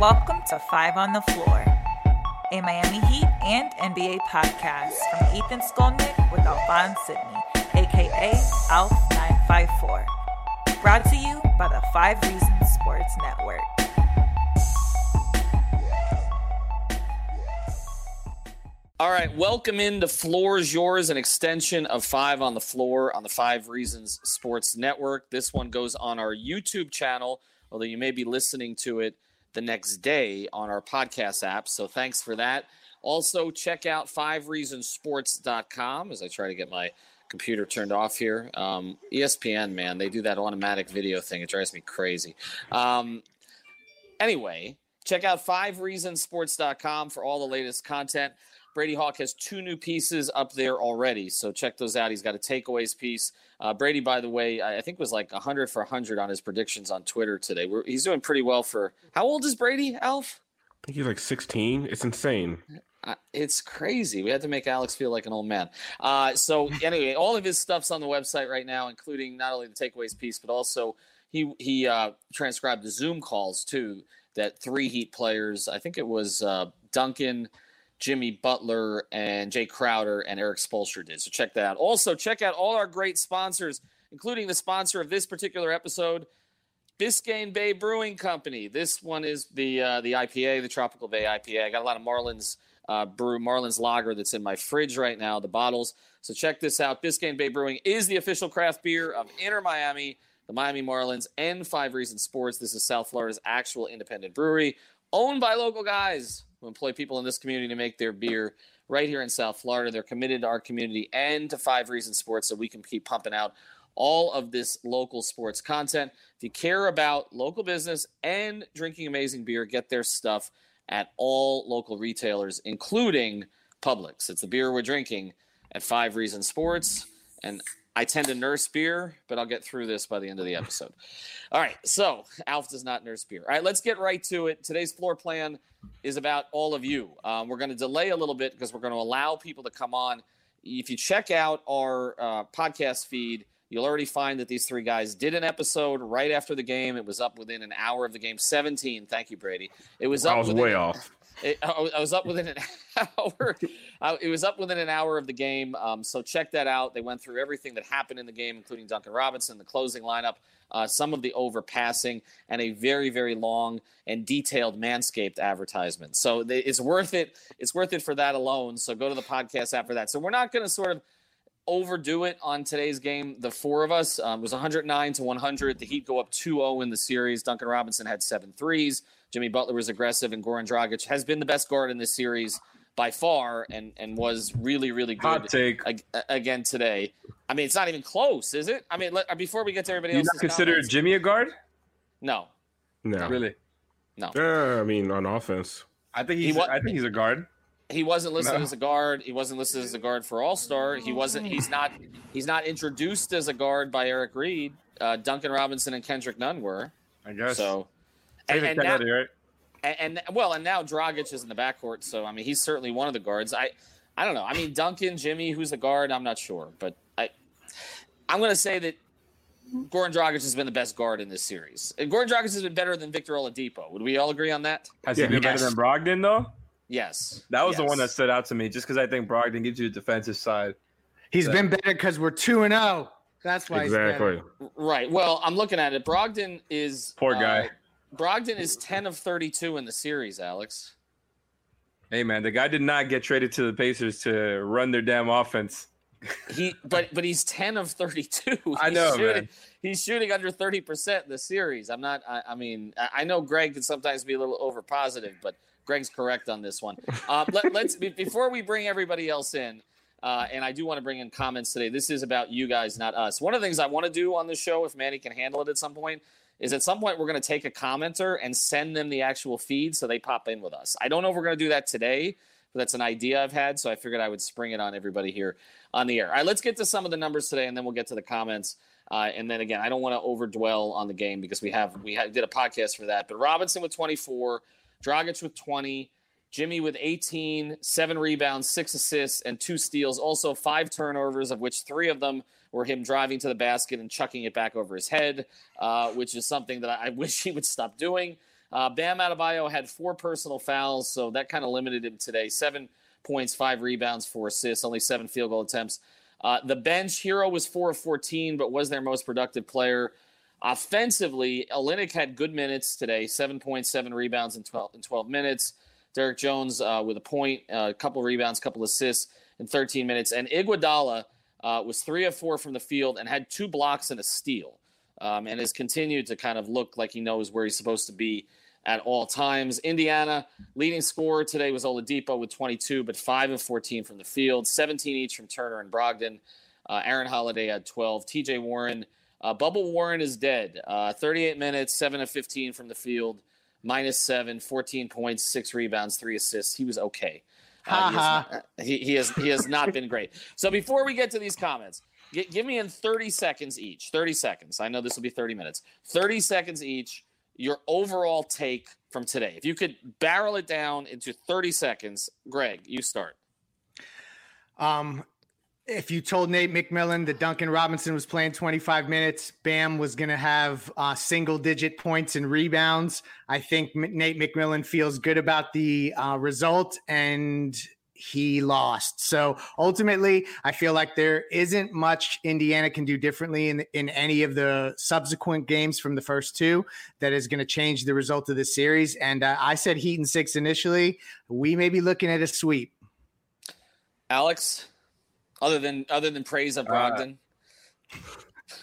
Welcome to Five on the Floor, a Miami Heat and NBA podcast from Ethan Skolnick with Alphonse Sydney, aka ALF954. Brought to you by the Five Reasons Sports Network. All right, welcome into Floor's Yours, an extension of Five on the Floor on the Five Reasons Sports Network. This one goes on our YouTube channel, although you may be listening to it the next day on our podcast app. So thanks for that. Also, check out fivereasonsports.com as I try to get my computer turned off here. Um, ESPN, man, they do that automatic video thing. It drives me crazy. Um, anyway, check out fivereasonsports.com for all the latest content. Brady Hawk has two new pieces up there already, so check those out. He's got a takeaways piece. Uh, Brady, by the way, I think was like 100 for 100 on his predictions on Twitter today. We're, he's doing pretty well for how old is Brady, Alf? I think he's like 16. It's insane. Uh, it's crazy. We had to make Alex feel like an old man. Uh, so anyway, all of his stuff's on the website right now, including not only the takeaways piece, but also he he uh, transcribed the Zoom calls too. That three Heat players, I think it was uh, Duncan. Jimmy Butler and Jae Crowder and Erik Spoelstra did. So check that out. Also, check out all our great sponsors, including the sponsor of this particular episode, Biscayne Bay Brewing Company. This one is the uh, the IPA, the Tropical Bay IPA. I got a lot of Marlins uh, brew, Marlins Lager that's in my fridge right now, the bottles. So check this out. Biscayne Bay Brewing is the official craft beer of Inter Miami, the Miami Marlins, and Five Reasons Sports. This is South Florida's actual independent brewery, owned by local guys who employ people in this community to make their beer right here in South Florida. They're committed to our community and to Five Reasons Sports so we can keep pumping out all of this local sports content. If you care about local business and drinking amazing beer, get their stuff at all local retailers, including Publix. It's the beer we're drinking at Five Reasons Sports. And I tend to nurse beer, but I'll get through this by the end of the episode. All right, so Alf does not nurse beer. All right, let's get right to it. Today's floor plan is about all of you. Um, we're going to delay a little bit because we're going to allow people to come on. If you check out our uh, podcast feed, you'll already find that these three guys did an episode right after the game. It was up within an hour of the game. 17. Thank you, Brady. It was up. I was within, way off. It, I was up within an hour. it was up within an hour of the game. Um, so check that out. They went through everything that happened in the game, including Duncan Robinson, the closing lineup, uh, some of the overpassing, and a very, very long and detailed Manscaped advertisement. So it's worth it. It's worth it for that alone. So go to the podcast after that. So we're not going to sort of overdo it on today's game. The four of us um, was 109 to 100. The Heat go up 2-0 in the series. Duncan Robinson had seven threes. Jimmy Butler was aggressive, and Goran Dragic has been the best guard in this series by far, and and was really really good. Hot take again today. I mean, it's not even close, is it? I mean, let, before we get to everybody else, you not consider comments, Jimmy a guard? No, no, really, no. Uh, I mean, on offense, I think he's. He I think he's a guard. He wasn't listed no. as a guard. He wasn't listed as a guard for All Star. He wasn't. He's not. He's not introduced as a guard by Eric Reid. Uh, Duncan Robinson and Kendrick Nunn were. I guess so. And, and, now, right? and, and, well, and now Dragic is in the backcourt, so I mean he's certainly one of the guards. I, I don't know. I mean Duncan, Jimmy, who's the guard? I'm not sure, but I, I'm going to say that Goran Dragic has been the best guard in this series. And Goran Dragic has been better than Victor Oladipo. Would we all agree on that? Has yeah, he been yes. better than Brogdon though? Yes. That was yes. the one that stood out to me, just because I think Brogdon gives you the defensive side. He's so. been better because we're two and zero. Oh. That's why exactly. Right. Well, I'm looking at it. Brogdon is poor guy. Uh, Brogdon is 10 of 32 in the series, Alex. Hey man, the guy did not get traded to the Pacers to run their damn offense. He but but he's 10 of 32. He's I know, shooting, man. He's shooting under 30% in the series. I'm not I, I mean, I know Greg can sometimes be a little over positive, but Greg's correct on this one. Uh, let, us be, before we bring everybody else in, uh, and I do want to bring in comments today. This is about you guys, not us. One of the things I want to do on the show, if Manny can handle it at some point, is at some point we're going to take a commenter and send them the actual feed so they pop in with us. I don't know if we're going to do that today, but that's an idea I've had. So I figured I would spring it on everybody here on the air. All right, let's get to some of the numbers today, and then we'll get to the comments. Uh, and then again, I don't want to overdwell on the game because we have we have, did a podcast for that. But Robinson with 24, Dragic with 20, Jimmy with 18, seven rebounds, six assists, and two steals. Also five turnovers, of which three of them were him driving to the basket and chucking it back over his head, uh, which is something that I, wish he would stop doing. Uh, Bam Adebayo had four personal fouls, so that kind of limited him today. Seven points, five rebounds, four assists, only seven field goal attempts. Uh, the bench Herro was four of 14, but was their most productive player. Offensively, Olynyk had good minutes today, 7.7 rebounds in 12, in 12 minutes. Derrick Jones uh, with a point, uh, a couple rebounds, couple assists in 13 minutes. And Iguodala uh, was three of four from the field and had two blocks and a steal, um, and has continued to kind of look like he knows where he's supposed to be at all times. Indiana leading scorer today was Oladipo with 22, but 5 of 14 from the field, 17 each from Turner and Brogdon. Uh, Aaron Holiday had 12. TJ Warren, uh, Bubble Warren is dead. Uh, 38 minutes, 7 of 15 from the field, minus 7, 14 points, 6 rebounds, 3 assists. He was okay. Uh, he, has he, he, has, he has not been great. So before we get to these comments, g- give me in 30 seconds each. 30 seconds. I know this will be 30 minutes. 30 seconds each your overall take from today. If you could barrel it down into 30 seconds, Greg, you start. Um, if you told Nate McMillan that Duncan Robinson was playing 25 minutes, Bam was going to have uh, single digit points and rebounds, I think Nate McMillan feels good about the uh, result and he lost. So ultimately, I feel like there isn't much Indiana can do differently in in any of the subsequent games from the first two that is going to change the result of the series. And uh, I said Heat and six initially. We may be looking at a sweep. Alex, other than other than praise of uh, Brogdon.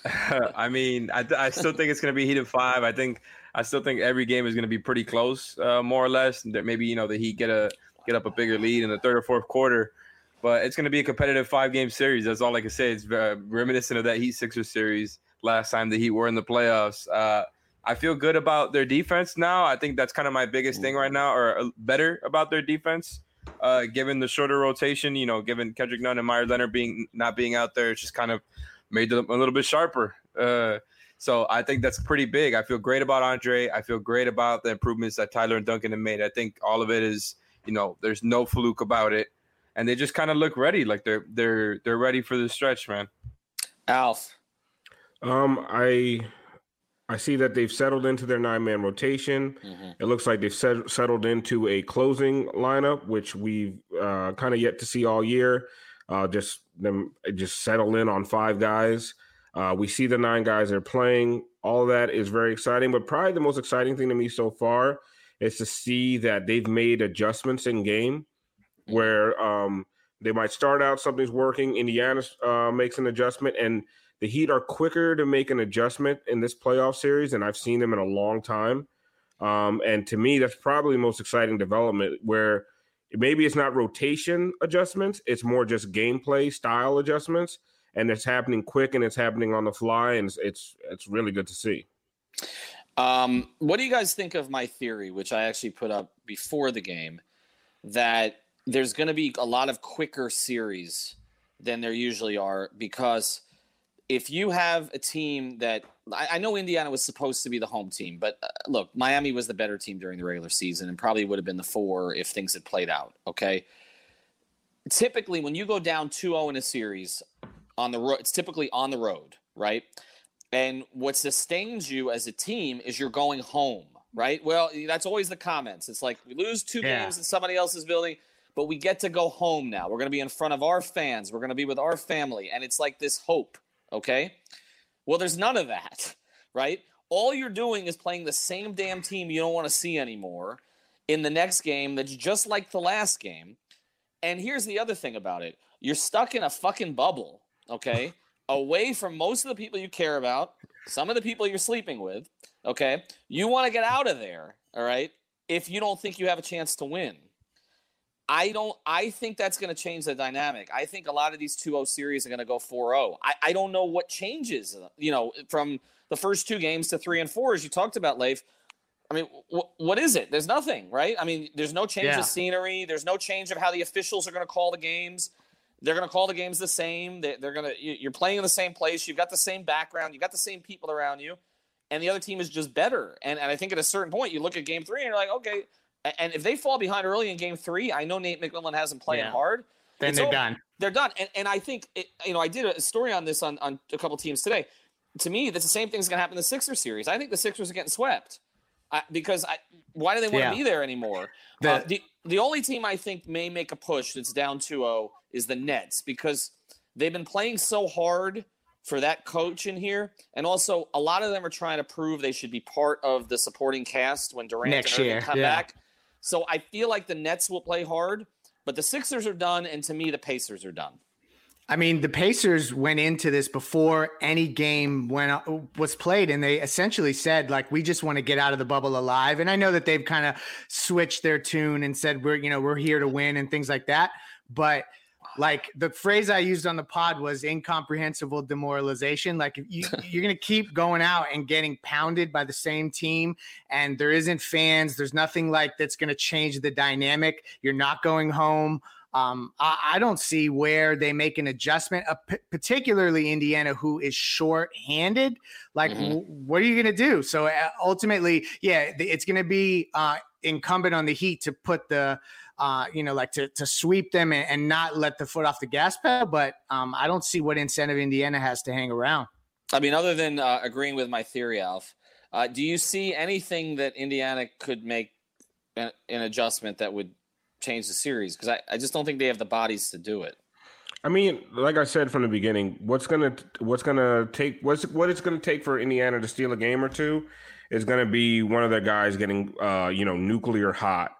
Uh, I mean, I, I still think it's going to be Heat of five. I think I still think every game is going to be pretty close, uh, more or less. That Maybe you know the Heat get a get up a bigger lead in the third or fourth quarter. But it's going to be a competitive five game series. That's all I can say. It's uh, reminiscent of that Heat Sixers series last time the Heat were in the playoffs. Uh, I feel good about their defense now. I think that's kind of my biggest thing right now, or uh, better about their defense. Uh, given the shorter rotation, you know, given Kendrick Nunn and Meyers Leonard being not being out there, it's just kind of made them a little bit sharper. Uh, so I think that's pretty big. I feel great about Andre. I feel great about the improvements that Tyler and Duncan have made. I think all of it is you know, there's no fluke about it, and they just kind of look ready, like they're they're they're ready for the stretch, man. Alf, um, I I see that they've settled into their nine man rotation. Mm-hmm. It looks like they've set, settled into a closing lineup, which we've uh, kind of yet to see all year. Uh, just them just settle in on five guys. Uh, we see the nine guys they're playing. All that is very exciting, but probably the most exciting thing to me so far is to see that they've made adjustments in game mm-hmm. where um, they might start out something's working. Indiana uh, makes an adjustment, and the Heat are quicker to make an adjustment in this playoff series than I've seen them in a long time. Um, and to me, that's probably the most exciting development where maybe it's not rotation adjustments, it's more just gameplay style adjustments. And it's happening quick and it's happening on the fly, and it's it's, it's really good to see. Um, what do you guys think of my theory, which I actually put up before the game, that there's going to be a lot of quicker series than there usually are because if you have a team that I, know Indiana was supposed to be the home team, but uh, look, Miami was the better team during the regular season and probably would have been the four if things had played out. Okay. Typically, when you go down 2 0 in a series on the road, it's typically on the road, right? And what sustains you as a team is you're going home, right? Well, that's always the comments. It's like we lose two yeah. games in somebody else's building, but we get to go home now. We're going to be in front of our fans. We're going to be with our family. And it's like this hope, okay? Well, there's none of that, right? All you're doing is playing the same damn team you don't want to see anymore in the next game that's just like the last game. And here's the other thing about it you're stuck in a fucking bubble, okay? away from most of the people you care about, some of the people you're sleeping with, okay? You want to get out of there, all right? If you don't think you have a chance to win. I don't I think that's going to change the dynamic. I think a lot of these 2-0 series are going to go 4-0. I, I don't know what changes, you know, from the first two games to three and four, as you talked about, Leif. I mean, what is it? There's nothing, right? I mean, there's no change yeah. of scenery. There's no change of how the officials are going to call the games. They're going to call the games the same. They, are going to. You're playing in the same place. You've got the same background. You've got the same people around you, and the other team is just better. And, and I think at a certain point, you look at game three and you're like, okay. And if they fall behind early in game three, I know Nate McMillan hasn't played yeah. hard. Then they're over. done. They're done. And, and I think, it, you know, I did a story on this on, on a couple teams today. To me, that's the same thing's going to happen in the Sixers series. I think the Sixers are getting swept. I, because I, why do they want to yeah. be there anymore? The, uh, the the only team I think may make a push that's down 2-0 is the Nets because they've been playing so hard for that coach in here, and also a lot of them are trying to prove they should be part of the supporting cast when Durant Next and year, come yeah. back. So I feel like the Nets will play hard, but the Sixers are done, and to me, the Pacers are done. I mean, the Pacers went into this before any game went was played, and they essentially said, like, we just want to get out of the bubble alive. And I know that they've kind of switched their tune and said we're, you know, we're here to win and things like that. But like the phrase I used on the pod was incomprehensible demoralization. Like you, you're going to keep going out and getting pounded by the same team, and there isn't fans. There's nothing like that's going to change the dynamic. You're not going home. Um, I, I, don't see where they make an adjustment, uh, p- particularly Indiana, who is short-handed. Like, mm-hmm. w- what are you going to do? So uh, ultimately, yeah, it's going to be uh, incumbent on the Heat to put the, uh, you know, like to to sweep them and, and, not let the foot off the gas pedal. But um, I don't see what incentive Indiana has to hang around. I mean, other than uh, agreeing with my theory, Alf, uh, do you see anything that Indiana could make an, an adjustment that would change the series because I, I just don't think they have the bodies to do it. I mean, like I said from the beginning, what's gonna what's gonna take what's what it's gonna take for Indiana to steal a game or two is gonna be one of their guys getting uh, you know nuclear hot,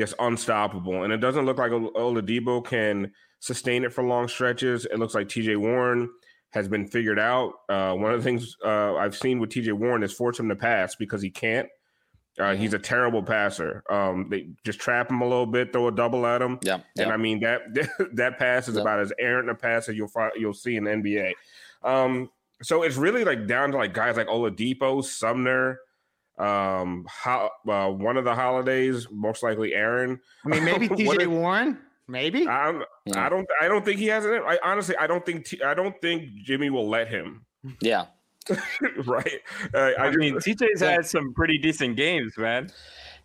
just unstoppable. And it doesn't look like Oladipo can sustain it for long stretches. It looks like T.J. Warren has been figured out. Uh, one of the things uh, I've seen with T.J. Warren is force him to pass because he can't. Uh, he's a terrible passer. Um, they just trap him a little bit, throw a double at him. Yeah, and I mean that that pass is about as errant a pass as you'll you'll see in the NBA. Um, so it's really like down to like guys like Oladipo, Sumner, um, how, uh, one of the holidays, most likely Aaron. I mean, maybe TJ Warren. Maybe I don't. I don't. I don't think he has it. I honestly, I don't think. T- I don't think Jimmy will let him. Yeah, right? Uh, I, I, mean, TJ's yeah. had some pretty decent games, man.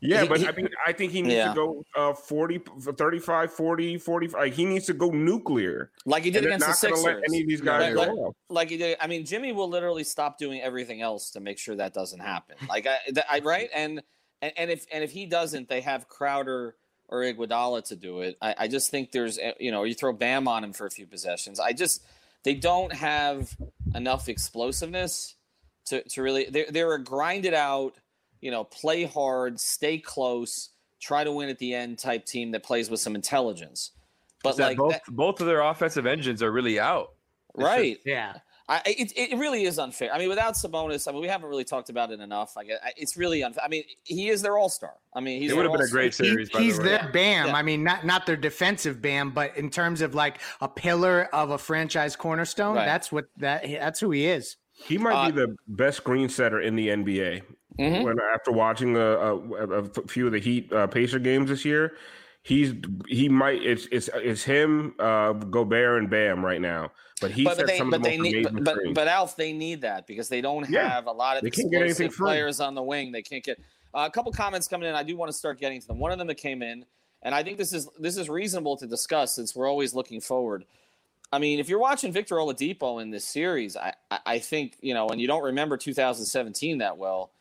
Yeah, he, but he, I mean, I think he needs yeah. to go uh, 40, 35, 40, 45. Like, he needs to go nuclear. Like he did against the Sixers. Let any of these guys like, like, like, he did. I mean, Jimmy will literally stop doing everything else to make sure that doesn't happen. Like, I, I right? And, and and if and if he doesn't, they have Crowder or Iguodala to do it. I, I just think there's, eh, you know, you throw Bam on him for a few possessions. I just – they don't have enough explosiveness to, to really they're, they're a grinded out you know play hard stay close try to win at the end type team that plays with some intelligence but like both that, both of their offensive engines are really out right yeah I, it, it really is unfair. I mean, without Sabonis, I mean, we haven't really talked about it enough. I guess it's really unfair. I mean, he is their all star. I mean, he's it would have been a great series. He, he's the their Bam. Yeah. I mean, not not their defensive Bam, but in terms of like a pillar of a franchise cornerstone, right. that's what that that's who he is. He might uh, be the best screen setter in the NBA. Mm-hmm. When after watching a, a, a, few of the Heat uh, Pacer games this year, he's he might it's it's it's him, uh, Gobert and Bam right now. But he but, they, but they need, but, but, but Alf, they need that because they don't yeah. have a lot of they can't get anything players on the wing. They can't get uh, a couple comments coming in. I do want to start getting to them. One of them that came in, and I think this is this is reasonable to discuss since we're always looking forward. I mean, if you're watching Victor Oladipo in this series, I I think you know, and you don't remember 2017 that well,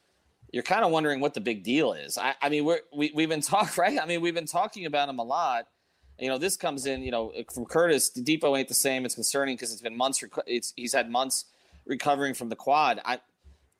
you're kind of wondering what the big deal is. I, I mean, we're, we we've been talking right. I mean, we've been talking about him a lot you know, this comes in, you know, from Curtis. The Dipo ain't the same. It's concerning because it's been months. It's he's had months recovering from the quad. I,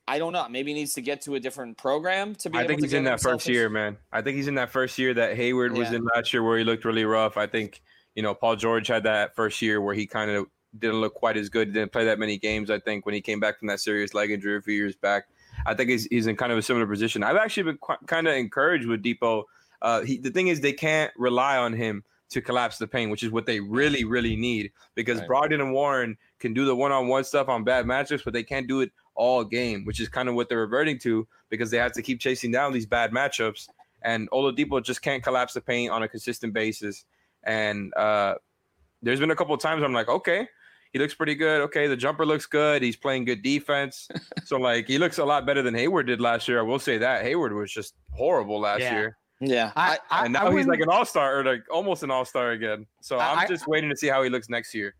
I don't know. Maybe he needs to get to a different program to be. I think he's in that first year, man. I think he's in that first year that Hayward was in last year, where he looked really rough. I think you know Paul George had that first year where he kind of didn't look quite as good. Didn't play that many games. I think when he came back from that serious leg injury a few years back, I think he's he's in kind of a similar position. I've actually been qu- kind of encouraged with Dipo. Uh, he, the thing is, they can't rely on him to collapse the paint, which is what they really, really need because right. Brogdon and Warren can do the one-on-one stuff on bad matchups, but they can't do it all game, which is kind of what they're reverting to because they have to keep chasing down these bad matchups. And Oladipo just can't collapse the paint on a consistent basis. And uh, there's been a couple of times I'm like, okay, he looks pretty good. Okay, the jumper looks good. He's playing good defense. so like he looks a lot better than Hayward did last year. I will say that Hayward was just horrible last Yeah. year. Yeah, I, I, and I now he's like an all-star or like almost an all-star again. So I'm I- just waiting to see how he looks next year.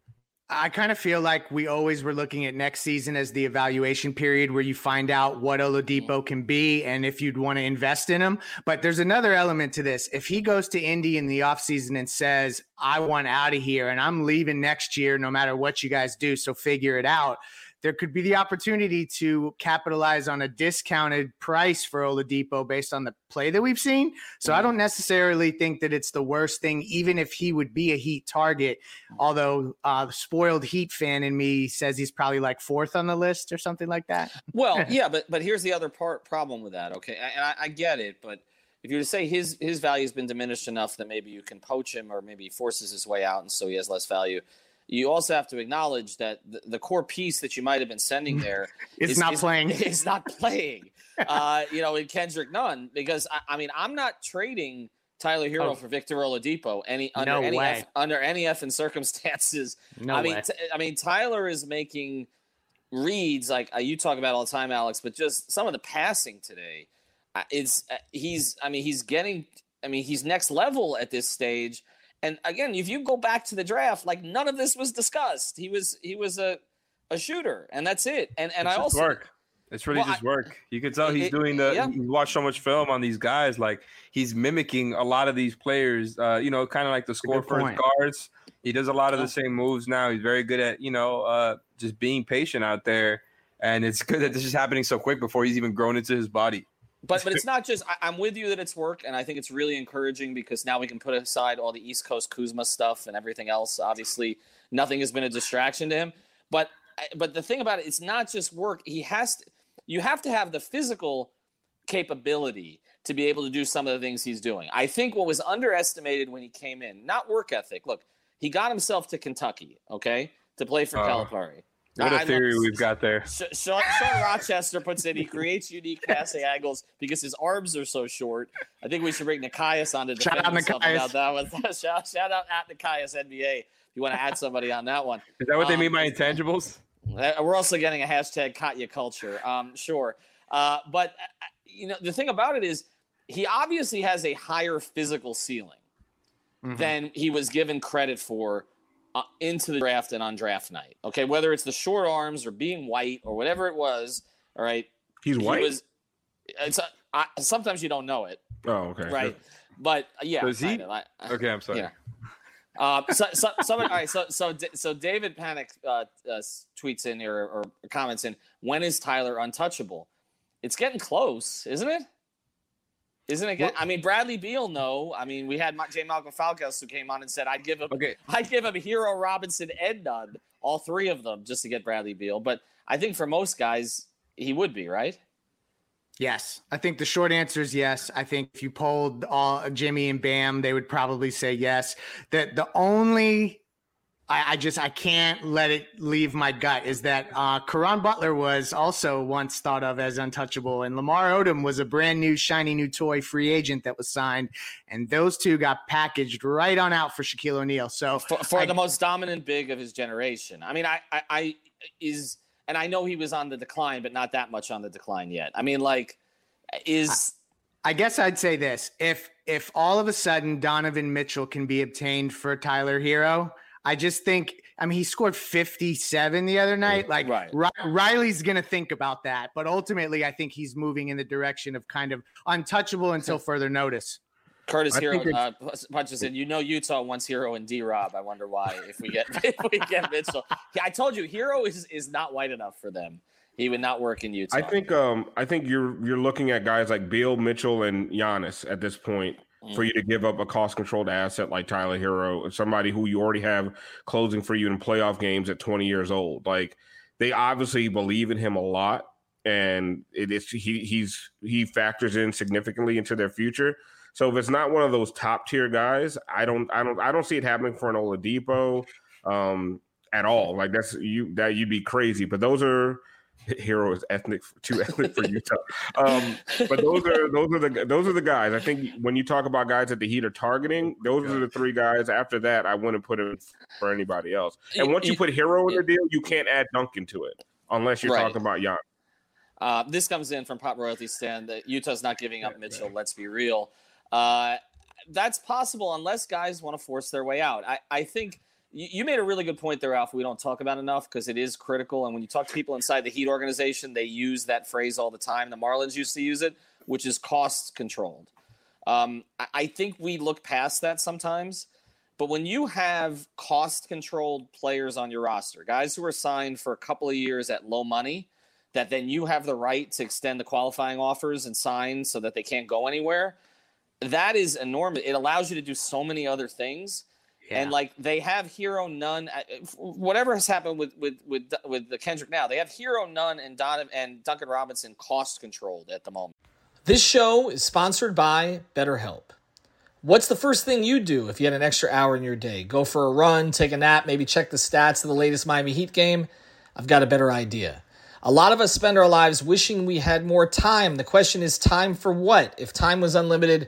I kind of feel like we always were looking at next season as the evaluation period where you find out what mm-hmm. Oladipo can be and if you'd want to invest in him. But there's another element to this. If he goes to Indy in the offseason and says, I want out of here and I'm leaving next year no matter what you guys do, so figure it out. There could be the opportunity to capitalize on a discounted price for Oladipo based on the play that we've seen. So I don't necessarily think that it's the worst thing, even if he would be a Heat target although uh, the spoiled Heat fan in me says he's probably like fourth on the list or something like that. Well, yeah, but but here's the other part problem with that. Okay, and I, I get it, but if you were to say his his value has been diminished enough that maybe you can poach him, or maybe he forces his way out, and so he has less value. You also have to acknowledge that the, the core piece that you might have been sending there It's is- not is- playing. Is not playing. uh, you know, in Kendrick Nunn, because I, I mean, I'm not trading Tyler Herro Oh. for Victor Oladipo any under No any way. F, under any effing circumstances. No I mean, way. t- I mean, Tyler is making reads like uh, you talk about all the time, Alex. But just some of the passing today uh, is uh, he's. I mean, he's getting. I mean, he's next level at this stage. And again, if you go back to the draft, like none of this was discussed. He was he was a a shooter, and that's it. And and It's I also work. It's really Well, just I- work. You can tell he's it- doing the. yeah. He's watched so much film on these guys. Like he's mimicking a lot of these players. Uh, you know, kind of like the score good first point. guards. He does a lot of Yeah. the same moves now. He's very good at you know uh, just being patient out there. And it's good that this is happening so quick before he's even grown into his body. But but it's not just I, I'm with you that it's work, and I think it's really encouraging because now we can put aside all the East Coast Kuzma stuff and everything else. Obviously, nothing has been a distraction to him. But but the thing about it, it's not just work. He has to, you have to have the physical capability to be able to do some of the things he's doing. I think what was underestimated when he came in, not work ethic. Look, he got himself to Kentucky, okay, to play for Oh. Calipari. What a I theory we've got there. Sean, Sean Rochester puts in he creates unique passing angles because his arms are so short. I think we should bring Nekias on to Shout defend out himself about that one. shout, shout out at Nekias NBA if you want to add somebody on that one. Is that what they Um, mean by intangibles? Uh, We're also getting a hashtag Katya culture. Um, sure. Uh, but, uh, you know, the thing about it is he obviously has a higher physical ceiling Mhm. than he was given credit for uh, into the draft and on draft night. Okay. Whether it's the short arms or being white or whatever it was. All right. He's white. He was, it's a, I, sometimes you don't know it. oh, okay. Right. But uh, yeah. Does he? I- I- Okay, I'm sorry. yeah. Uh, so, so, somebody, all right. So, so, so David Panic uh, uh, tweets in here or comments in. When is Tyler untouchable? It's getting close, isn't it? Isn't it? Get, I mean, Bradley Beal. No, I mean, we had J. Malcolm Falcos who came on and said, "I'd give him, Okay. I'd give him Herro Robinson and Nunn, all three of them, just to get Bradley Beal." But I think for most guys, he would be right. Yes, I think the short answer is yes. I think if you polled all Jimmy and Bam, they would probably say yes. That the only I, I just I can't let it leave my gut is that uh Caron Butler was also once thought of as untouchable, and Lamar Odom was a brand new shiny new toy free agent that was signed, and those two got packaged right on out for Shaquille O'Neal. So for, for I- the most dominant big of his generation. I mean, I, I, I is, and I know he was on the decline, but not that much on the decline yet. I mean, like, is I guess I'd say this: if if all of a sudden Donovan Mitchell can be obtained for Tyler Herro, I just think. I mean, he scored 57 the other night. Like Right. Ri- Riley's going to think about that, but ultimately, I think he's moving in the direction of kind of untouchable until further notice. Curtis I Hero uh, punches in? You know, Utah wants Herro and D Rob. I wonder why. If we get if we get Mitchell, I told you, Herro is is not white enough for them. He would not work in Utah. I think um I think you're you're looking at guys like Bill Mitchell and Giannis at this point for Mm. you to give up a cost controlled asset like Tyler Herro, somebody who you already have closing for you in playoff games at 20 years old. Like they obviously believe in him a lot, and it is he he's he factors in significantly into their future. So if it's not one of those top tier guys, I don't I don't I don't see it happening for an Oladipo um at all. Like that's you that you'd be crazy. But those are Herro is ethnic, too ethnic for Utah. Um, but those are those are the those are the guys. I think when you talk about guys that the Heat are targeting, those are the three guys. After that, I wouldn't put him for anybody else. And once you put Herro in the deal, you can't add Duncan to it unless you're Right. talking about Jan. Uh, this comes in from Pop Royalty Stand that Utah's not giving up Mitchell. Let's be real. Uh, that's possible unless guys want to force their way out. I, I think you, made a really good point there, Alf. We don't talk about enough because it is critical. And when you talk to people inside the Heat organization, they use that phrase all the time. The Marlins used to use it, which is cost controlled. Um, I, I think we look past that sometimes. But when you have cost controlled players on your roster, guys who are signed for a couple of years at low money, that then you have the right to extend the qualifying offers and sign so that they can't go anywhere. That is enormous. It allows you to do so many other things. And like they have Herro Nunn, uh, whatever has happened with with with with the Kendrick now, they have Herro Nunn and Donovan and Duncan Robinson cost controlled at the moment. This show is sponsored by BetterHelp. What's the first thing you do if you had an extra hour in your day? Go for a run, take a nap, maybe check the stats of the latest Miami Heat game? I've got a better idea. A lot of us spend our lives wishing we had more time. The question is time for what? If time was unlimited,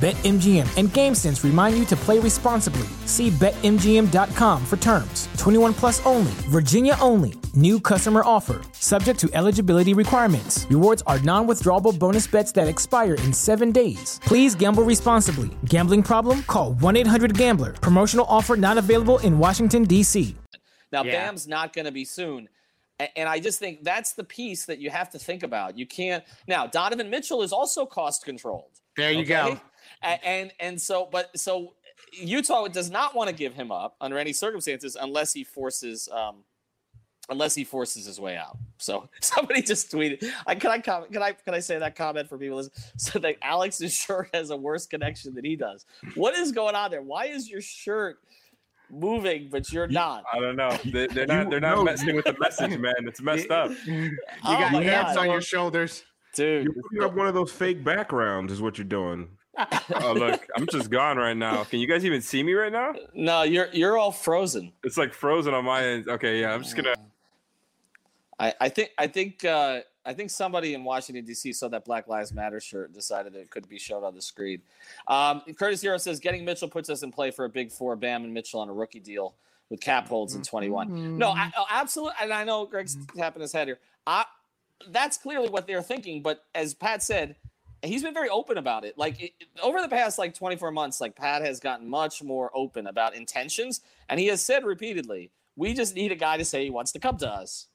BetMGM and GameSense remind you to play responsibly. See BetMGM.com for terms. 21 plus only, Virginia only. New customer offer. Subject to eligibility requirements. Rewards are non withdrawable bonus bets that expire in seven days. Please gamble responsibly. Gambling problem? Call 1 800 Gambler. Promotional offer not available in Washington, D.C. Now, Yeah. Bam's not going to be soon. And I just think that's the piece that you have to think about. You can't. Now, Donovan Mitchell is also cost controlled. There you go. A- And and so, but so Utah does not want to give him up under any circumstances unless he forces um, unless he forces his way out. So somebody just tweeted. I can I comment, can I can I say that comment for people? Listen? So that Alex's shirt has a worse connection than he does. What is going on there? Why is your shirt moving but you're not? I don't know. They, they're not. They're not no, messing with the message, man. It's messed up. You Oh got my ants God. on your shoulders. Dude, You're putting up one of those fake backgrounds, is what you're doing. Oh look, I'm just gone right now. Can you guys even see me right now? no, you're you're all frozen. It's like frozen on my end. Okay, yeah, I'm just gonna. I, I think I think uh, I think somebody in Washington D.C. saw that Black Lives Matter shirt and decided it could be shown on the screen. Um, Curtis Hero says getting Mitchell puts us in play for a big four. Bam and Mitchell on a rookie deal with cap holds in 21. No, I, oh, absolutely, and I know Greg's tapping his head here. I, that's clearly what they're thinking. But as Pat said, he's been very open about it. Like it, over the past like 24 months, like Pat has gotten much more open about intentions, and he has said repeatedly, "We just need a guy to say he wants to come to us."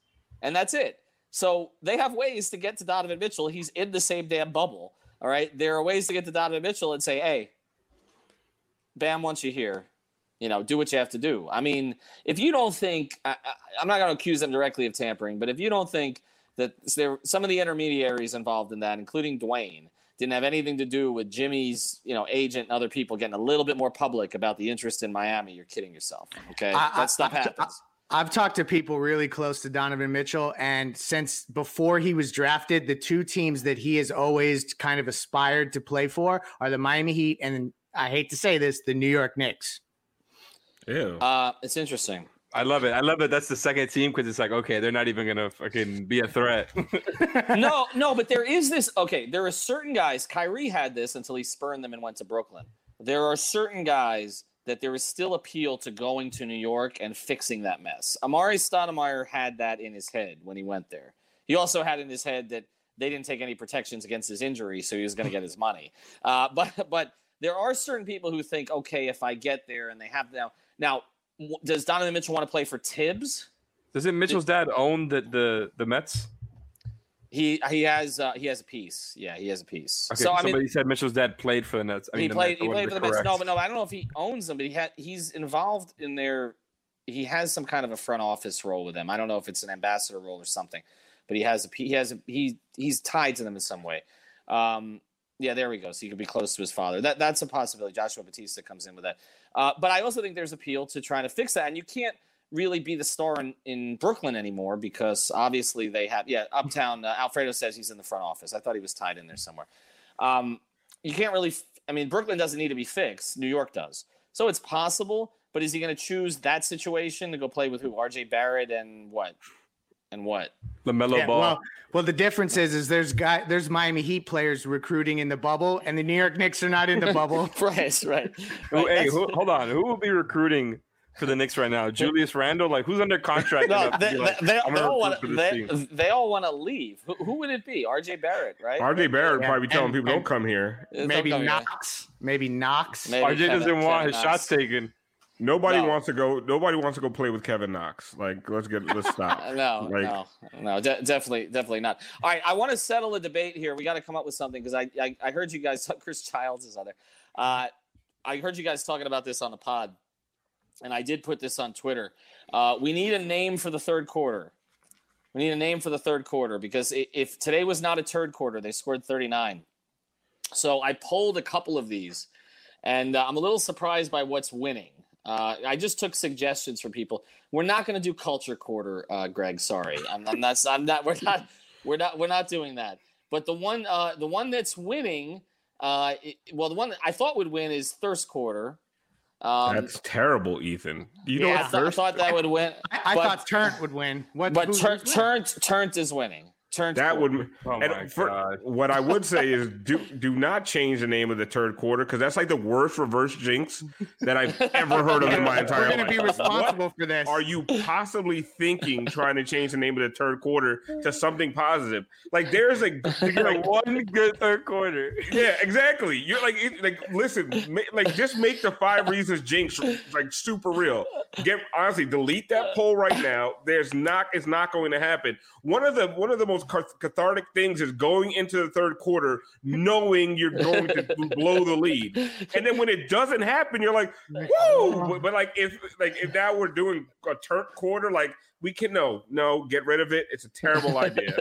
and that's it. So they have ways to get to Donovan Mitchell. He's in the same damn bubble. All right. There are ways to get to Donovan Mitchell and say, hey, Bam wants you here. You know, do what you have to do. I mean, if you don't think, I, I, I'm not going to accuse them directly of tampering, but if you don't think that there some of the intermediaries involved in that, including Dwayne, didn't have anything to do with Jimmy's, you know, agent and other people getting a little bit more public about the interest in Miami, you're kidding yourself. Okay, I- that stuff I- I- happens. I've talked to people really close to Donovan Mitchell, and since before he was drafted, the two teams that he has always kind of aspired to play for are the Miami Heat and I hate to say this, the New York Knicks. Ew. Uh, it's interesting. I love it. I love it. That's the second team because it's like, okay, they're not even gonna fucking be a threat. no, no, but there is this. Okay, there are certain guys. Kyrie had this until he spurned them and went to Brooklyn. There are certain guys that there is still appeal to going to New York and fixing that mess. Amar'e Stoudemire had that in his head when he went there. He also had in his head that they didn't take any protections against his injury, so he was going to get his money. Uh, but but there are certain people who think, okay, if I get there and they have now now, does Donovan Mitchell want to play for Thibs? Doesn't Mitchell's dad own the the, the Mets? He he has uh, he has a piece. Yeah, he has a piece. Okay, so I somebody mean, said Mitchell's dad played for the Nets. I mean, he played. Nets, He played for the be Mets. No, but no, I don't know if he owns them. But he had. He's involved in their. He has some kind of a front office role with them. I don't know if it's an ambassador role or something, but he has a. He has a. He he's tied to them in some way. Um, yeah, there we go. So he could be close to his father. That that's a possibility. Joshua Batista comes in with that. Uh, but I also think there's appeal to trying to fix that, and you can't really be the star in, in Brooklyn anymore because obviously they have. Yeah, Uptown. Uh, Alfredo says he's in the front office. I thought he was tied in there somewhere. Um, you can't really. f- I mean, Brooklyn doesn't need to be fixed. New York does. So it's possible. But is he going to choose that situation to go play with who? R.J. Barrett and what? And what? Lamelo Yeah, Ball. well, well, the difference is, is there's guy, there's Miami Heat players recruiting in the bubble, and the New York Knicks are not in the bubble. right, right. Who, right. hey, who, hold on. Who will be recruiting for the Knicks right now? Julius Randle? Like, who's under contract? No, they, like, they, they, I'm they gonna all want for they, they all want to leave. Who, who would it be? R.J. Barrett, right? RJ Barrett Yeah, probably telling and- people and- don't come here. Don't Maybe. Knox. Maybe Knox. Maybe RJ doesn't want Kevin his Knox. shots taken. Nobody No. wants to go. Nobody wants to go play with Kevin Knox. Like, let's get let's stop. No, Like- no, no, de- definitely, definitely not. All right, I want to settle a debate here. We got to come up with something because I, I, I heard you guys. Chris Childs is on there. Uh, I heard you guys talking about this on the pod, and I did put this on Twitter. Uh, we need a name for the third quarter. We need a name for the third quarter because if today was not a third quarter, they scored 39. So I pulled a couple of these, and uh, I'm a little surprised by what's winning. Uh, I just took suggestions from people. We're not going to do culture quarter, uh, Greg. Sorry, I'm, I'm not. I'm not. We're not. We're not. We're not doing that. But the one, uh, the one that's winning, uh, it- well, the one that I thought would win is thirst quarter. Um, That's terrible, Ethan. You know I, what thought, I thought that would win. I, I but- thought Turnt would win. What? But who's- Turnt, Turnt, Turnt is winning. Turnt. That would. Oh and for- what I would say is do do not change the name of the third quarter because that's like the worst reverse jinx that I've ever heard of in my entire We're life. going to be responsible for this. Are you possibly thinking trying to change the name of the third quarter to something positive? Like there's a like One good third quarter. yeah, exactly. You're like it- like listen, ma- like just make the five reasons jinx like super real. Get honestly, delete that poll right now. There's not it's not going to happen. One of the one of the most cath- cathartic things is going into the third quarter knowing you're going to blow the lead. And then when it doesn't happen, you're like, woo! But, but, like if like if now we're doing a third quarter, like we can no, no, get rid of it. It's a terrible idea.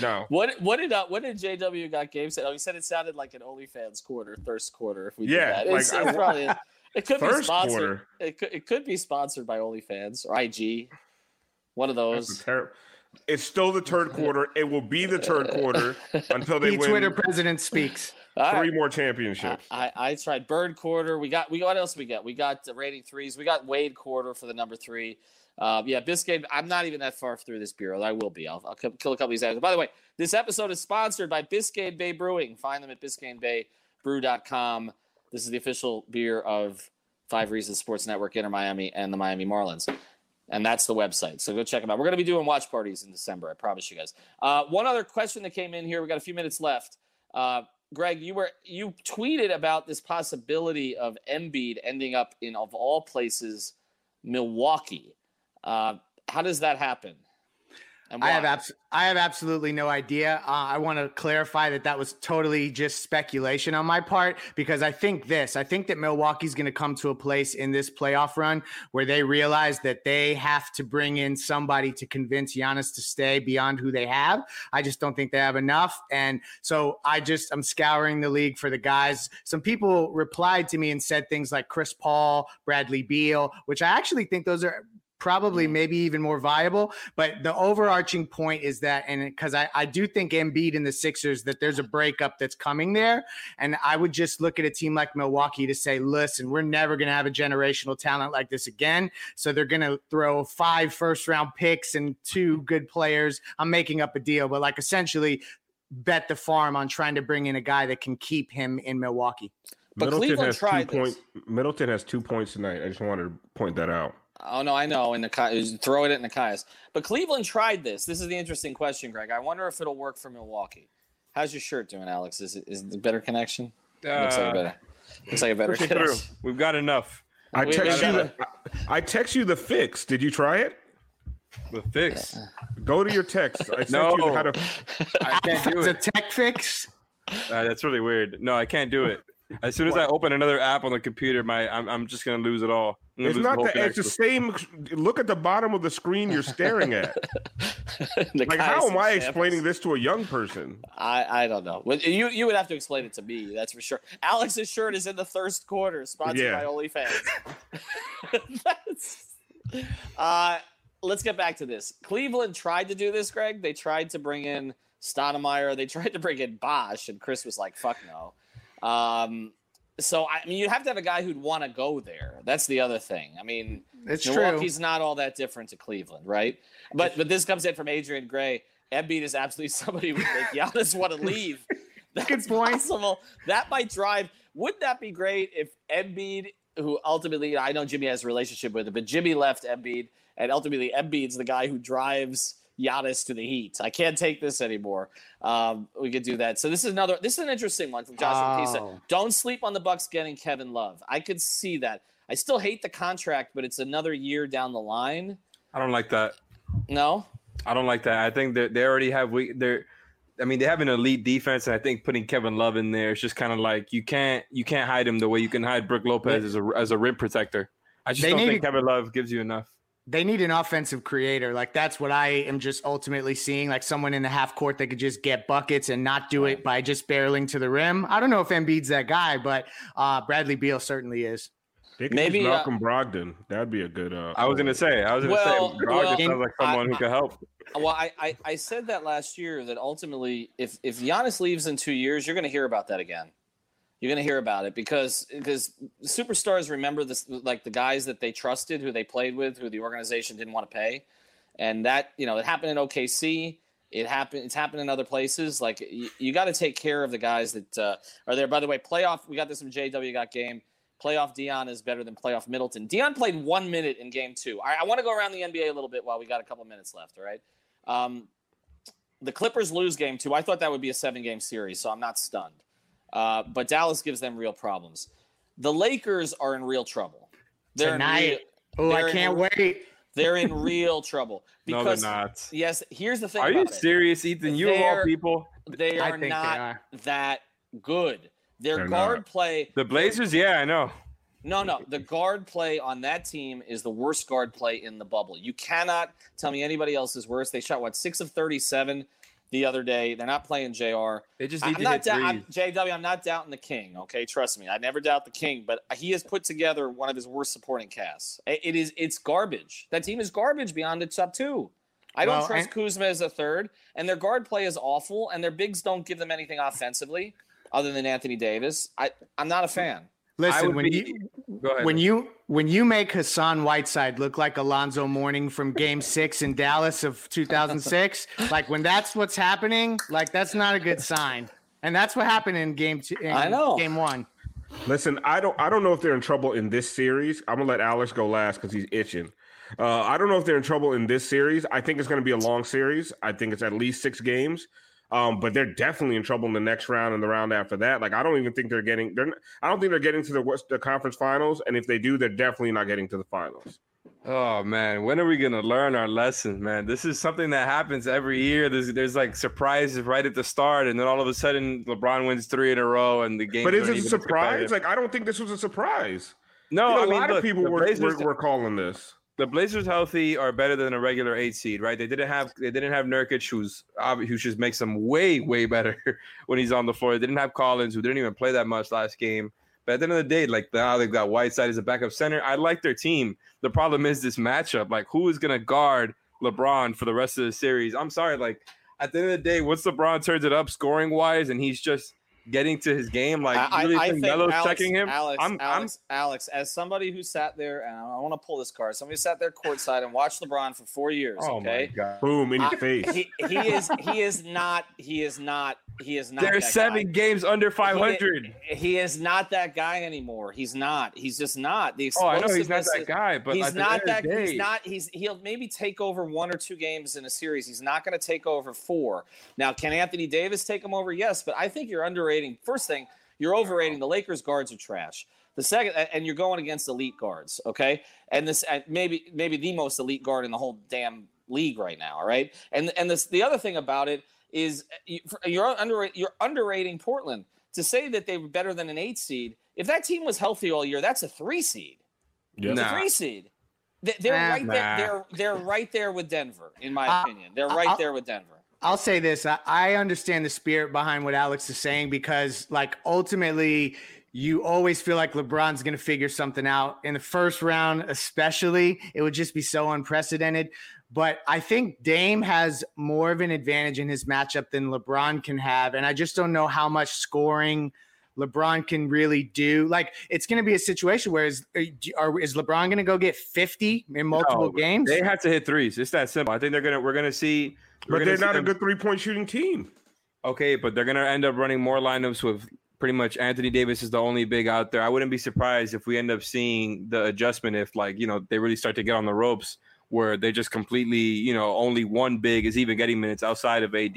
No. What what did uh, what did JW got Gabe say? Oh, he said it sounded like an OnlyFans quarter, thirst quarter. If we did Yeah, that, like, it's, I it's probably it could be sponsored. quarter? It could it could be sponsored by OnlyFans or IG. One of those. ter- it's still the third quarter. It will be the third quarter until they the win Twitter president speaks. Three right. more championships. I, I tried bird quarter. We got we got what else we got? We got the rating threes. We got Wade quarter for the number three. Uh, yeah, Biscayne. I'm not even that far through this bureau. I will be. I'll, I'll kill kill a couple of these items. By the way, this episode is sponsored by Biscayne Bay Brewing. Find them at BiscayneBayBrew.com. This is the official beer of Five Reasons Sports Network, Inter Miami, and the Miami Marlins. And that's the website. So go check them out. We're going to be doing watch parties in December. I promise you guys. Uh, one other question that came in here. We got a few minutes left. Uh, Greg, you were you tweeted about this possibility of Embiid ending up in of all places, Milwaukee. Uh, how does that happen? I have abs- I have absolutely no idea. Uh, I want to clarify that that was totally just speculation on my part because I think this. I think that Milwaukee's going to come to a place in this playoff run where they realize that they have to bring in somebody to convince Giannis to stay beyond who they have. I just don't think they have enough, and so I just I'm scouring the league for the guys. Some people replied to me and said things like Chris Paul, Bradley Beal, which I actually think those are probably maybe even more viable. But the overarching point is that, and because I, I do think Embiid and the Sixers, that there's a breakup that's coming there. And I would just look at a team like Milwaukee to say, listen, we're never going to have a generational talent like this again. So they're going to throw five first round picks and two good players. I'm making up a deal, but like essentially bet the farm on trying to bring in a guy that can keep him in Milwaukee. But Middleton Cleveland has tried two this. point, Middleton has two points tonight. I just wanted to point that out. Oh no, I know. In the Ki- throw it in the Nekias. But Cleveland tried this. This is the interesting question, Greg. I wonder if it'll work for Milwaukee. How's your shirt doing, Alex? Is it is it a better connection? Looks like a Uh, better. Looks like a better push through. We've got enough. I We- text we you. gotta- The, I text you the fix. Did you try it? The fix. Go to your text. I sent No. you how to. I can't do It's a tech fix. Uh, that's really weird. No, I can't do it. As soon as I open another app on the computer, my I'm, I'm just gonna lose it all. It's not whole the. It's the same. Look at the bottom of the screen you're staring at. Like, how am I explaining this to a young person? I, I don't know. You you would have to explain it to me. That's for sure. Alex's shirt is in the first quarter, sponsored Yeah. by OnlyFans. That's, uh, let's get back to this. Cleveland tried to do this, Greg. They tried to bring in Stoudemire. They tried to bring in Bosh, and Chris was like, "Fuck no." Um, so I mean, you have to have a guy who'd want to go there. That's the other thing. I mean, It's true. Milwaukee's not all that different to Cleveland, right? But but this comes in from Adrian Gray. Embiid is absolutely somebody who would make Giannis want to leave. That's Good point. possible. That might drive. Wouldn't that be great if Embiid, who ultimately I know Jimmy has a relationship with it, but Jimmy left Embiid, and ultimately Embiid's the guy who drives Giannis to the Heat. I can't take this anymore. Um, we could do that. So this is another. This is an interesting one from Josh Oh. Pisa. Don't sleep on the Bucks getting Kevin Love. I could see that. I still hate the contract, but it's another year down the line. I don't like that. No, I don't like that. I think that they already have we they're I mean they have an elite defense and I think putting Kevin Love in there is just kind of like you can't you can't hide him the way you can hide Brook Lopez as a as a rim protector. I just They don't think to- Kevin Love gives you enough. They need an offensive creator. Like that's what I am just ultimately seeing. Like someone in the half court that could just get buckets and not do it by just barreling to the rim. I don't know if Embiid's that guy, but uh, Bradley Beal certainly is. They could Maybe, use uh, Malcolm Brogdon. That'd be a good. Uh, I was gonna say I was gonna Well, say Brogdon well, sounds like someone who I- could help. Well, I, I, I said that last year that ultimately, if if Giannis leaves in two years, you're going to hear about that again. You're to hear about it because because superstars remember this like the guys that they trusted, who they played with, who the organization didn't want to pay, and that you know it happened in OKC. It happened. It's happened in other places. Like you, you got to take care of the guys that uh, are there. By the way, playoff. We got this from JW. Got game. Playoff Dion is better than playoff Middleton. Dion played one minute in game two. I, I want to go around the NBA a little bit while we got a couple minutes left. All right. Um, the Clippers lose game two. I thought that would be a seven game series, so I'm not stunned. Uh, but Dallas gives them real problems. The Lakers are in real trouble. They're in Tonight. Oh, I can't re- wait. they're in real trouble No, because they're not. yes, here's the thing. Are you about it. serious, Ethan? You of all They're- people. They I are think they not are. that good. Their They're guard not. play. The Blazers, yeah, I know. No, no. The guard play on that team is the worst guard play in the bubble. You cannot tell me anybody else is worse. They shot what six of thirty-seven the other day. They're not playing Jr. They just I'm need to not hit dou- I'm. JW. I'm not doubting the King. Okay, trust me. I never doubt the King, but he has put together one of his worst supporting casts. It it is. It's garbage. That team is garbage beyond its top two. I don't Well, trust and- Kuzma as a third, and their guard play is awful, and their bigs don't give them anything offensively other than Anthony Davis. I I'm not a fan. I Listen, when be- you Go ahead. when you when you make Hassan Whiteside look like Alonzo Mourning from Game Six in Dallas of 2006, like when that's what's happening, like that's not a good sign. And that's what happened in Game Two. in I know. Game One. Listen, I don't I don't know if they're in trouble in this series. I'm gonna let Alex go last because he's itching. Uh, I don't know if they're in trouble in this series. I think it's gonna be a long series. I think it's at least six games. Um, but they're definitely in trouble in the next round and the round after that. Like I don't even think they're getting. They're. I don't think they're getting to the West, the conference finals. And if they do, they're definitely not getting to the finals. Oh man, when are we gonna learn our lesson, man? This is something that happens every year. There's there's like surprises right at the start, and then all of a sudden LeBron wins three in a row, and the game. But is it a surprise? Like I don't think this was a surprise. No, You know, I a mean, lot look, of people were, were, were calling this. The Blazers healthy are better than a regular eight seed, right? They didn't have they didn't have Nurkic, who's who just makes them way way better when he's on the floor. They didn't have Collins, who didn't even play that much last game. But at the end of the day, like now they've got Whiteside as a backup center. I like their team. The problem is this matchup. Like, who is gonna guard LeBron for the rest of the series? I'm sorry. Like, at the end of the day, once LeBron turns it up scoring wise, and he's just getting to his game, like I, you really I think think Melo's Alex, checking him? Alex, I'm, Alex, Alex, as somebody who sat there, and I want to pull this card. Somebody sat there courtside and watched LeBron for four years. Oh okay, my god. Boom in your I- face. he, he is he is not he is not he is not. They're seven guy. games under 500. He, he is not that guy anymore. He's not. He's just not. The Oh, I know he's not that guy, but he's not that. the He's not. He's he'll maybe take over one or two games in a series. He's not going to take over four. Now, can Anthony Davis take him over? Yes, but I think you're underrating. First thing, you're overrating. The Lakers guards are trash. The second, and you're going against elite guards. Okay, and this and maybe maybe the most elite guard in the whole damn league right now. All right, and and this the other thing about it is uh, you- you're under you're underrating Portland to say that they were better than an eight seed. If that team was healthy all year, that's a three seed. Yep. It's a Nah. three seed. They- They're Nah. right there. They're they're right there with Denver, in my Uh, opinion. They're uh, right I'll- there with Denver. I'll say this. I, I understand the spirit behind what Alex is saying because, like, ultimately, you always feel like LeBron's going to figure something out in the first round, especially. It would just be so unprecedented. But I think Dame has more of an advantage in his matchup than LeBron can have. And I just don't know how much scoring LeBron can really do. Like, it's going to be a situation where is, uh, are, is LeBron going to go get 50 in multiple No, games? They have to hit threes. It's that simple. I think they're gonna. We're gonna see. But they're not a good three point shooting team. Okay, but they're gonna end up running more lineups with pretty much Anthony Davis is the only big out there. I wouldn't be surprised if we end up seeing the adjustment if like you know they really start to get on the ropes where they just completely you know only one big is even getting minutes outside of AD.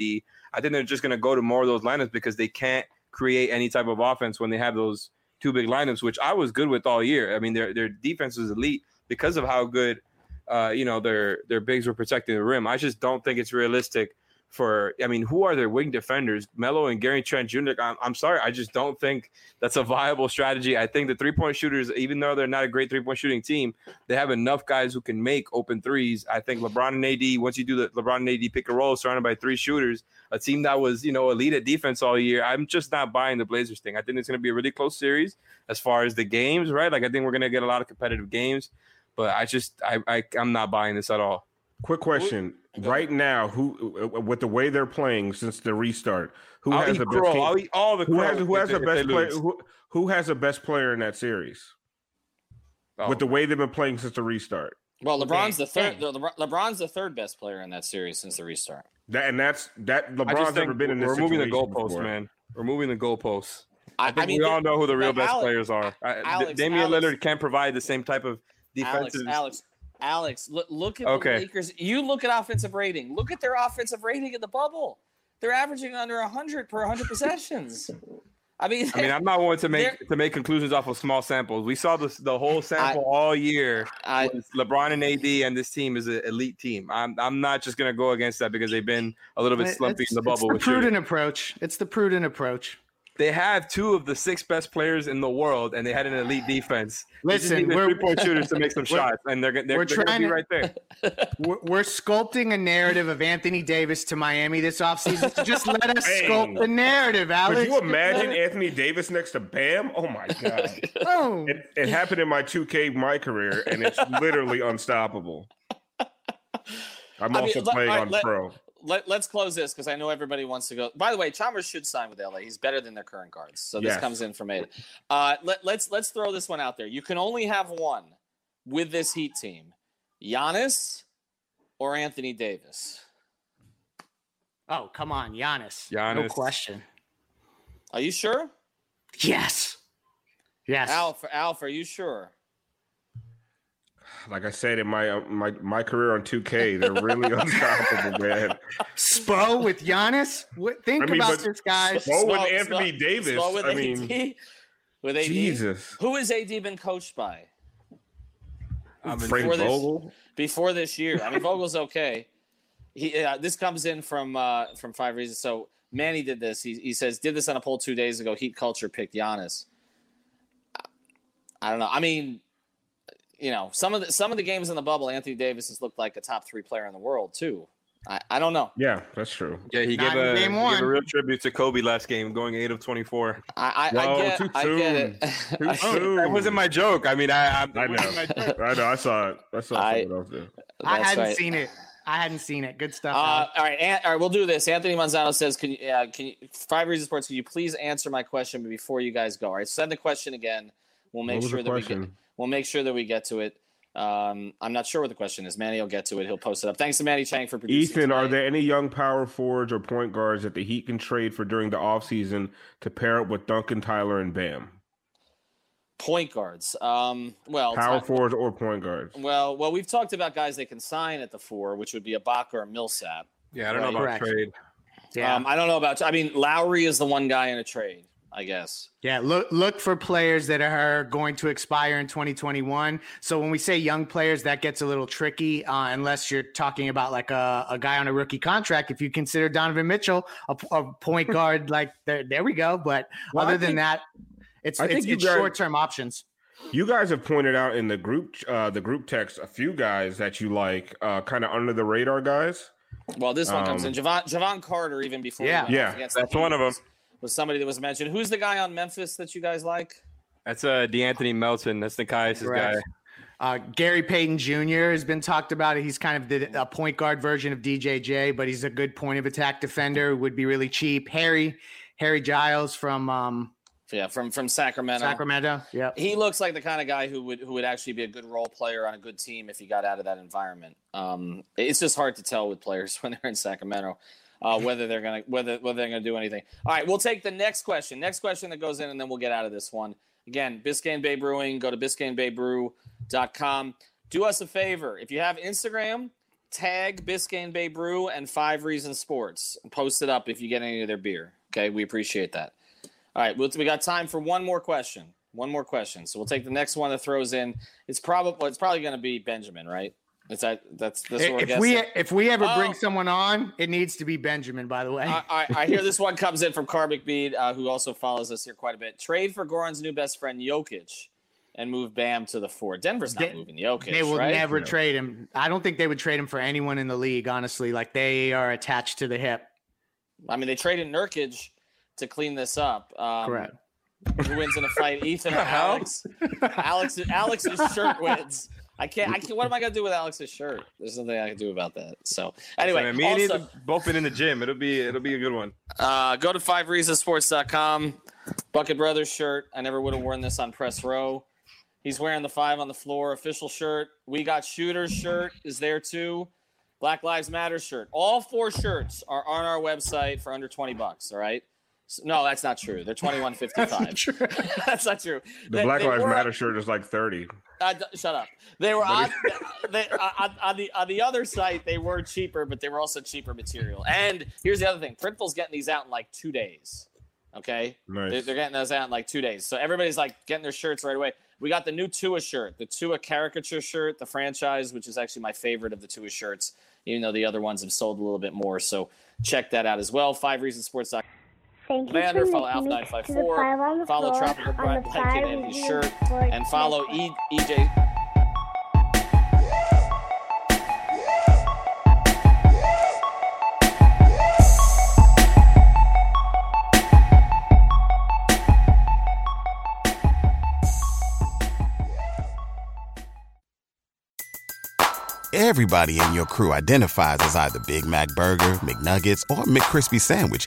I think they're just gonna go to more of those lineups because they can't create any type of offense when they have those two big lineups, which I was good with all year. I mean their their defense was elite because of how good uh, you know their their bigs were protecting the rim. I just don't think it's realistic for I mean, who are their wing defenders? Melo and Gary Trent Jr. I'm, I'm sorry, I just don't think that's a viable strategy. I think the three point shooters, even though they're not a great three point shooting team, they have enough guys who can make open threes. I think LeBron and AD, once you do the LeBron and AD pick and roll surrounded by three shooters, a team that was you know elite at defense all year, I'm just not buying the Blazers thing. I think it's going to be a really close series as far as the games, right? Like I think we're going to get a lot of competitive games, but I just I, I I'm not buying this at all. Quick question: Right now, who with the way they're playing since the restart, who I'll has the best? crow. team- I'll eat all the who has who has the best player? Who, who has the best player in that series? Oh. With the way they've been playing since the restart, Well, LeBron's the third. The, Le- LeBron's the third best player in that series since the restart. that and that's that. I just LeBron's never been in this. we're moving the situation goalposts, before. man. We're moving the goalposts. I, I think we all know who the real but best Alex- players are. Alex- Damian Alex- Lillard can't provide the same type of Alex, defensive. Alex, Alex, look, look at Okay. the Lakers. You look at offensive rating. Look at their offensive rating in the bubble. They're averaging under 100 per 100 possessions. I mean, I mean, I'm not one to make to make conclusions off of small samples. We saw this the whole sample all year. I, LeBron and AD and this team is an elite team. I'm I'm not just gonna go against that because they've been a little bit slumpy in the bubble. It's the with shooting. prudent approach. It's the prudent approach. They have two of the six best players in the world, and they had an elite defense. Listen, we're- three point shooters to make some shots, and they're gonna they're, we're they're gonna trying be to- right there. We're, we're sculpting a narrative of Anthony Davis to Miami this offseason. So just let us Dang. sculpt the narrative, Alex. Could you imagine Anthony Davis next to Bam? Oh my god! Oh, It, it happened in my 2K my career, and it's literally unstoppable. I'm I also let- playing all right, on let- pro. Let, let's close this because I know everybody wants to go. By the way, Chalmers should sign with LA. He's better than their current guards. So this Yes. comes in from Ada. Uh, let, let's let's throw this one out there. You can only have one with this Heat team: Giannis or Anthony Davis. oh, come on, Giannis. Giannis. No question. Are you sure? Yes. Yes. Alf, Alf, are you sure? Like I said in my uh, my my career on 2K, they're really unstoppable, man. Spo with Giannis? What, think I mean, about this, guys. Spo with Anthony small- Davis. small with I AD. mean, with AD. Jesus. Who is AD been coached by? I'm in- Frank before this, Vogel. before this year. I mean, Vogel's okay. He uh, this comes in from uh, from five reasons. So Manny did this. He he says did this on a poll two days ago. Heat culture picked Giannis. I don't know. I mean, you know, some of the some of the games in the bubble, Anthony Davis has looked like a top three player in the world too. I, I don't know. Yeah, that's true. Yeah, he Not gave a, game he gave a real tribute to Kobe last game, going eight of twenty four. I I, No, I get too I get it. Too soon. That wasn't my joke. I mean, I I, I know. I know. I saw it. I saw I- else there. I hadn't right. seen it. I hadn't seen it. Good stuff. Uh, all right, An- all right. We'll do this. Anthony Manzano says, "Can you, uh, can you, Five Reasons Sports? Can you please answer my question before you guys go? All right, send the question again. We'll make sure the that we get, we'll make sure that we get to it. Um, I'm not sure what the question is. Manny will get to it. He'll post it up. Thanks to Manny Chang for producing. Ethan, are there any young power forwards or point guards that the Heat can trade for during the offseason to pair up with Duncan, Tyler, and Bam? point guards? Um, well, Power Ty- forwards or point guards? well, well, we've talked about guys they can sign at the four, which would be a Ibaka or a Millsap. yeah, I don't know about Correct. trade. yeah. Um, I don't know about. I mean, Lowry is the one guy in a trade, I guess. Yeah, look look for players that are going to expire in 2021. So when we say young players, that gets a little tricky uh, unless you're talking about like a, a guy on a rookie contract. If you consider Donovan Mitchell a, a point guard, like there, there we go. But Well, I other than think- that, it's I it's, it's short term options. You guys have pointed out in the group uh, the group text a few guys that you like, uh, kind of under the radar guys. Well, this one comes Um, in. Javon, Jevon Carter, even before Yeah. Yeah, that's one of Heat, them. Was, was somebody that was mentioned. Who's the guy on Memphis that you guys like? That's uh De'Anthony Melton. That's Nekias' guy. Uh, Gary Payton Jr. has been talked about. He's kind of the a point guard version of DJJ, but he's a good point of attack defender. Would be really cheap. Harry Harry Giles from um, Yeah, from from Sacramento. Sacramento. Yeah. He looks like the kind of guy who would who would actually be a good role player on a good team if he got out of that environment. Um, it's just hard to tell with players when they're in Sacramento uh, whether they're gonna whether whether they're gonna do anything. All right, we'll take the next question. Next question that goes in, and then we'll get out of this one. Again, Biscayne Bay Brewing. Go to biscaynebaybrew.com. Do us a favor if you have Instagram. Tag Biscayne Bay Brew and Five Reasons Sports. and Post it up if you get any of their beer. Okay, we appreciate that. All right, we got time for one more question. One more question. So we'll take the next one that throws in. It's probably it's probably going to be Benjamin, right? Is that that's that's what If we if we ever bring Oh. someone on, it needs to be Benjamin. By the way, I, I, I hear this one comes in from Karmic Bead, uh, who also follows us here quite a bit. Trade for Goran's new best friend Jokic, and move Bam to the four. Denver's not They- moving Jokic. they will right? never trade him. I don't think they would trade him for anyone in the league. Honestly, like they are attached to the hip. I mean, they traded Nurkic to clean this up. Um, Correct. Who wins in a fight? Ethan or? Alex? Alex. Alex's shirt wins. I can't. I can't. What am I gonna do with Alex's shirt? There's nothing I can do about that. So anyway, mean, me and also, Ethan both been in the gym. It'll be it'll be a good one. uh, go to fivereasonsports.com. Bucket Brothers shirt. I never would have worn this on press row. He's wearing the five on the floor official shirt. We got shooters shirt is there too. Black Lives Matter shirt. All four shirts are on our website for under 20 bucks. All right. So- no, that's not true. They're 21.55. that's not true. The They- Black they Lives were- Matter shirt is like thirty. uh, d- shut up. They were on, they, uh, on, on the on the other site. They were cheaper, but they were also cheaper material. And here's the other thing: Printful's getting these out in like two days. Okay, Nice. They- they're getting those out in like two days. So everybody's like getting their shirts right away. We got the new Tua shirt, the Tua caricature shirt, the franchise, which is actually my favorite of the Tua shirts, even though the other ones have sold a little bit more. So check that out as well. Five Reasons Sports. Thank you Vander, for follow making Alf it to the 954, five on the follow floor Tropical on Blanket the and his shirt, and follow e- EJ. Everybody in your crew identifies as either Big Mac Burger, McNuggets, or McCrispy Sandwich.